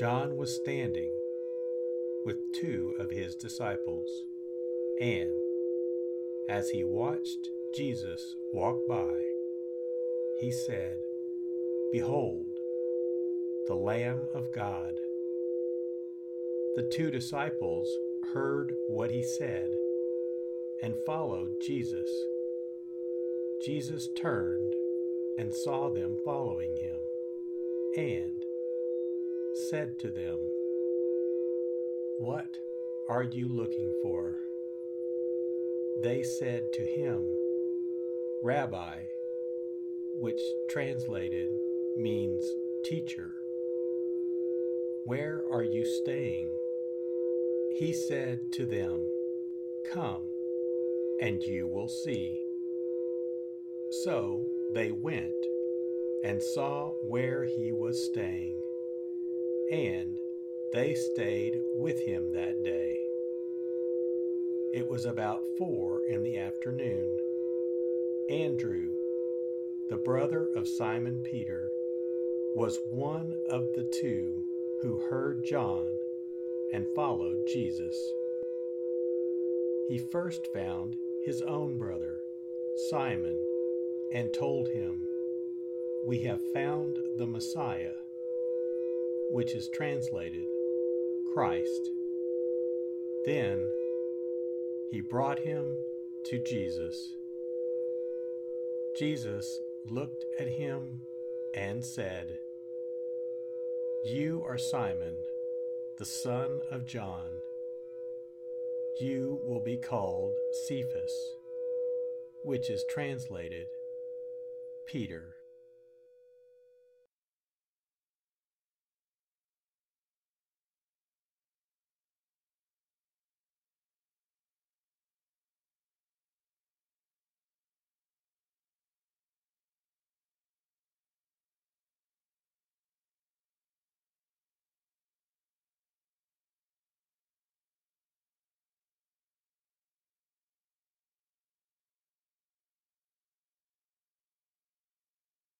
John was standing with two of his disciples, and as he watched Jesus walk by, he said, Behold, the Lamb of God. The two disciples heard what he said and followed Jesus. Jesus turned and saw them following him, and said to them, What are you looking for? They said to him, Rabbi, which translated means teacher, where are you staying? He said to them, Come, and you will see. So they went and saw where he was staying and they stayed with him that day. It was about four in the afternoon. Andrew, the brother of Simon Peter, was one of the two who heard John and followed Jesus. He first found his own brother, Simon, and told him, We have found the Messiah which is translated Christ. Then he brought him to Jesus. Jesus looked at him and said, You are Simon, the son of John. You will be called Cephas, which is translated Peter.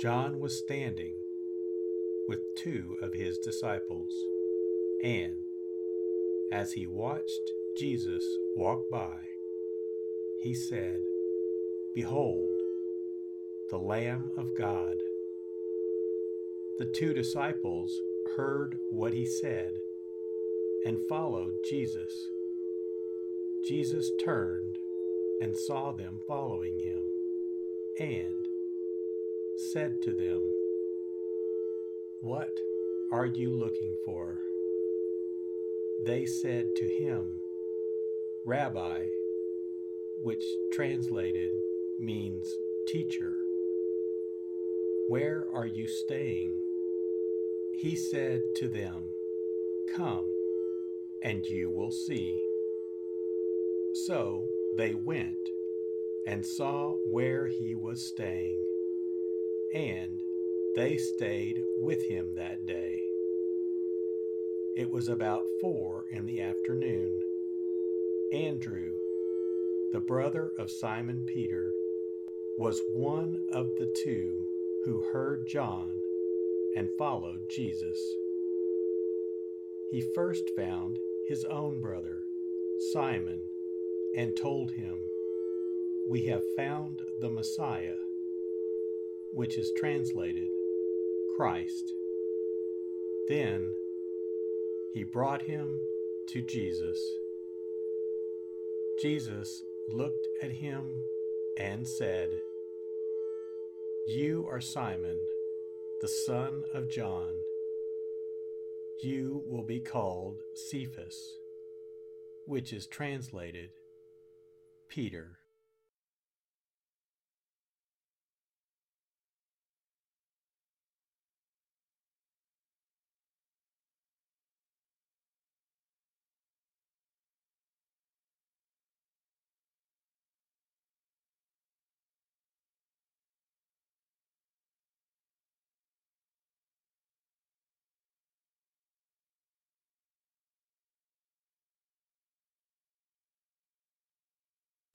John was standing with two of his disciples, and as he watched Jesus walk by, he said, Behold, the Lamb of God. The two disciples heard what he said and followed Jesus. Jesus turned and saw them following him, and said to them, What are you looking for? They said to him, Rabbi, which translated means teacher, where are you staying? He said to them, Come and you will see. So they went and saw where he was staying, and they stayed with him that day. It was about four in the afternoon. Andrew, the brother of Simon Peter, was one of the two who heard John and followed Jesus. He first found his own brother, Simon, and told him, We have found the Messiah, which is translated Christ. Then he brought him to Jesus. Jesus looked at him and said, You are Simon, the son of John. You will be called Cephas, which is translated Peter.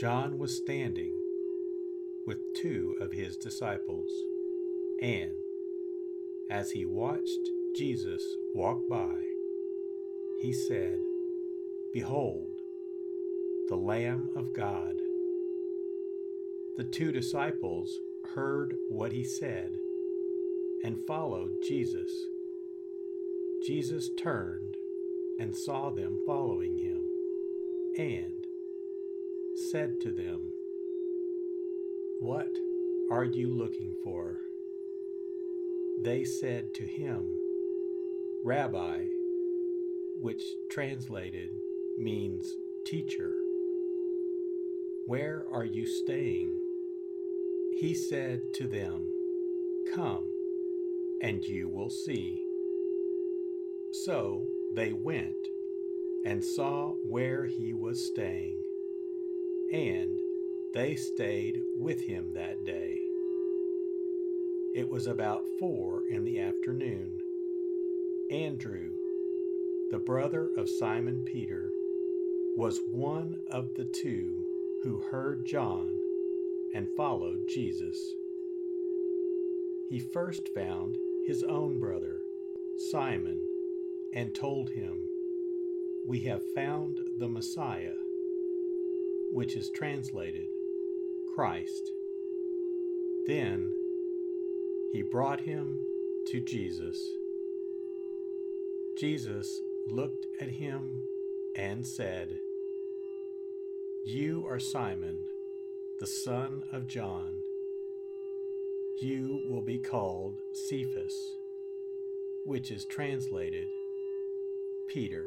John was standing with two of his disciples, and as he watched Jesus walk by, he said, Behold, the Lamb of God. The two disciples heard what he said and followed Jesus. Jesus turned and saw them following him, and said to them, What are you looking for? They said to him, Rabbi, which translated means teacher, where are you staying? He said to them, Come, and you will see. So they went and saw where he was staying, and they stayed with him that day. It was about four in the afternoon. Andrew, the brother of Simon Peter, was one of the two who heard John and followed Jesus. He first found his own brother, Simon, and told him, We have found the Messiah, which is translated Christ. Then he brought him to Jesus. Jesus looked at him and said, You are Simon, the son of John. You will be called Cephas, which is translated Peter.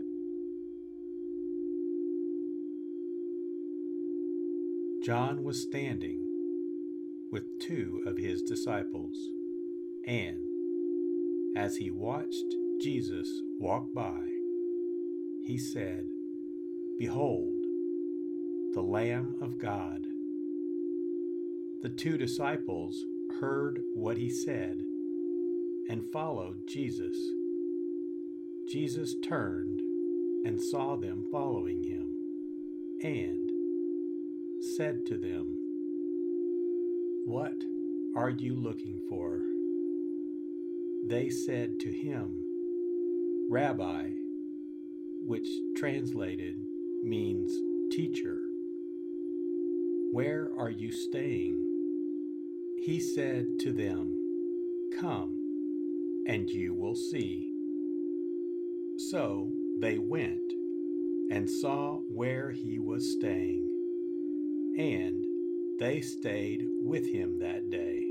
John was standing with two of his disciples, and as he watched Jesus walk by, he said, Behold, the Lamb of God. The two disciples heard what he said and followed Jesus. Jesus turned and saw them following him, and said to them, What are you looking for? They said to him, Rabbi, which translated means teacher, where are you staying? He said to them, Come, and you will see. So they went and saw where he was staying and they stayed with him that day.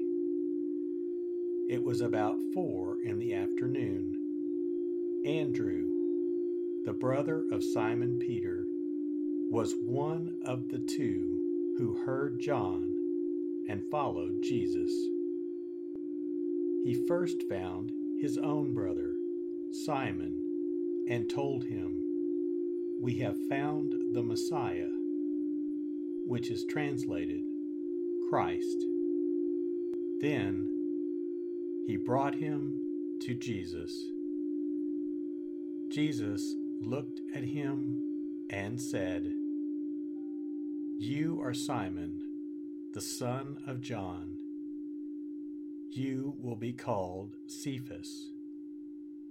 It was about four in the afternoon. Andrew, the brother of Simon Peter, was one of the two who heard John and followed Jesus. He first found his own brother, Simon, and told him, We have found the Messiah which is translated Christ. Then he brought him to Jesus. Jesus looked at him and said, You are Simon, the son of John. You will be called Cephas,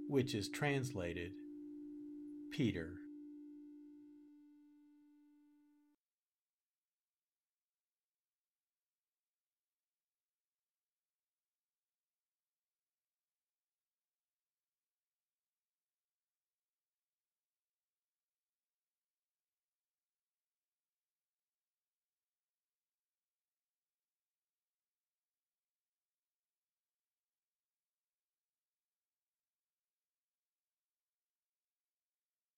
which is translated Peter.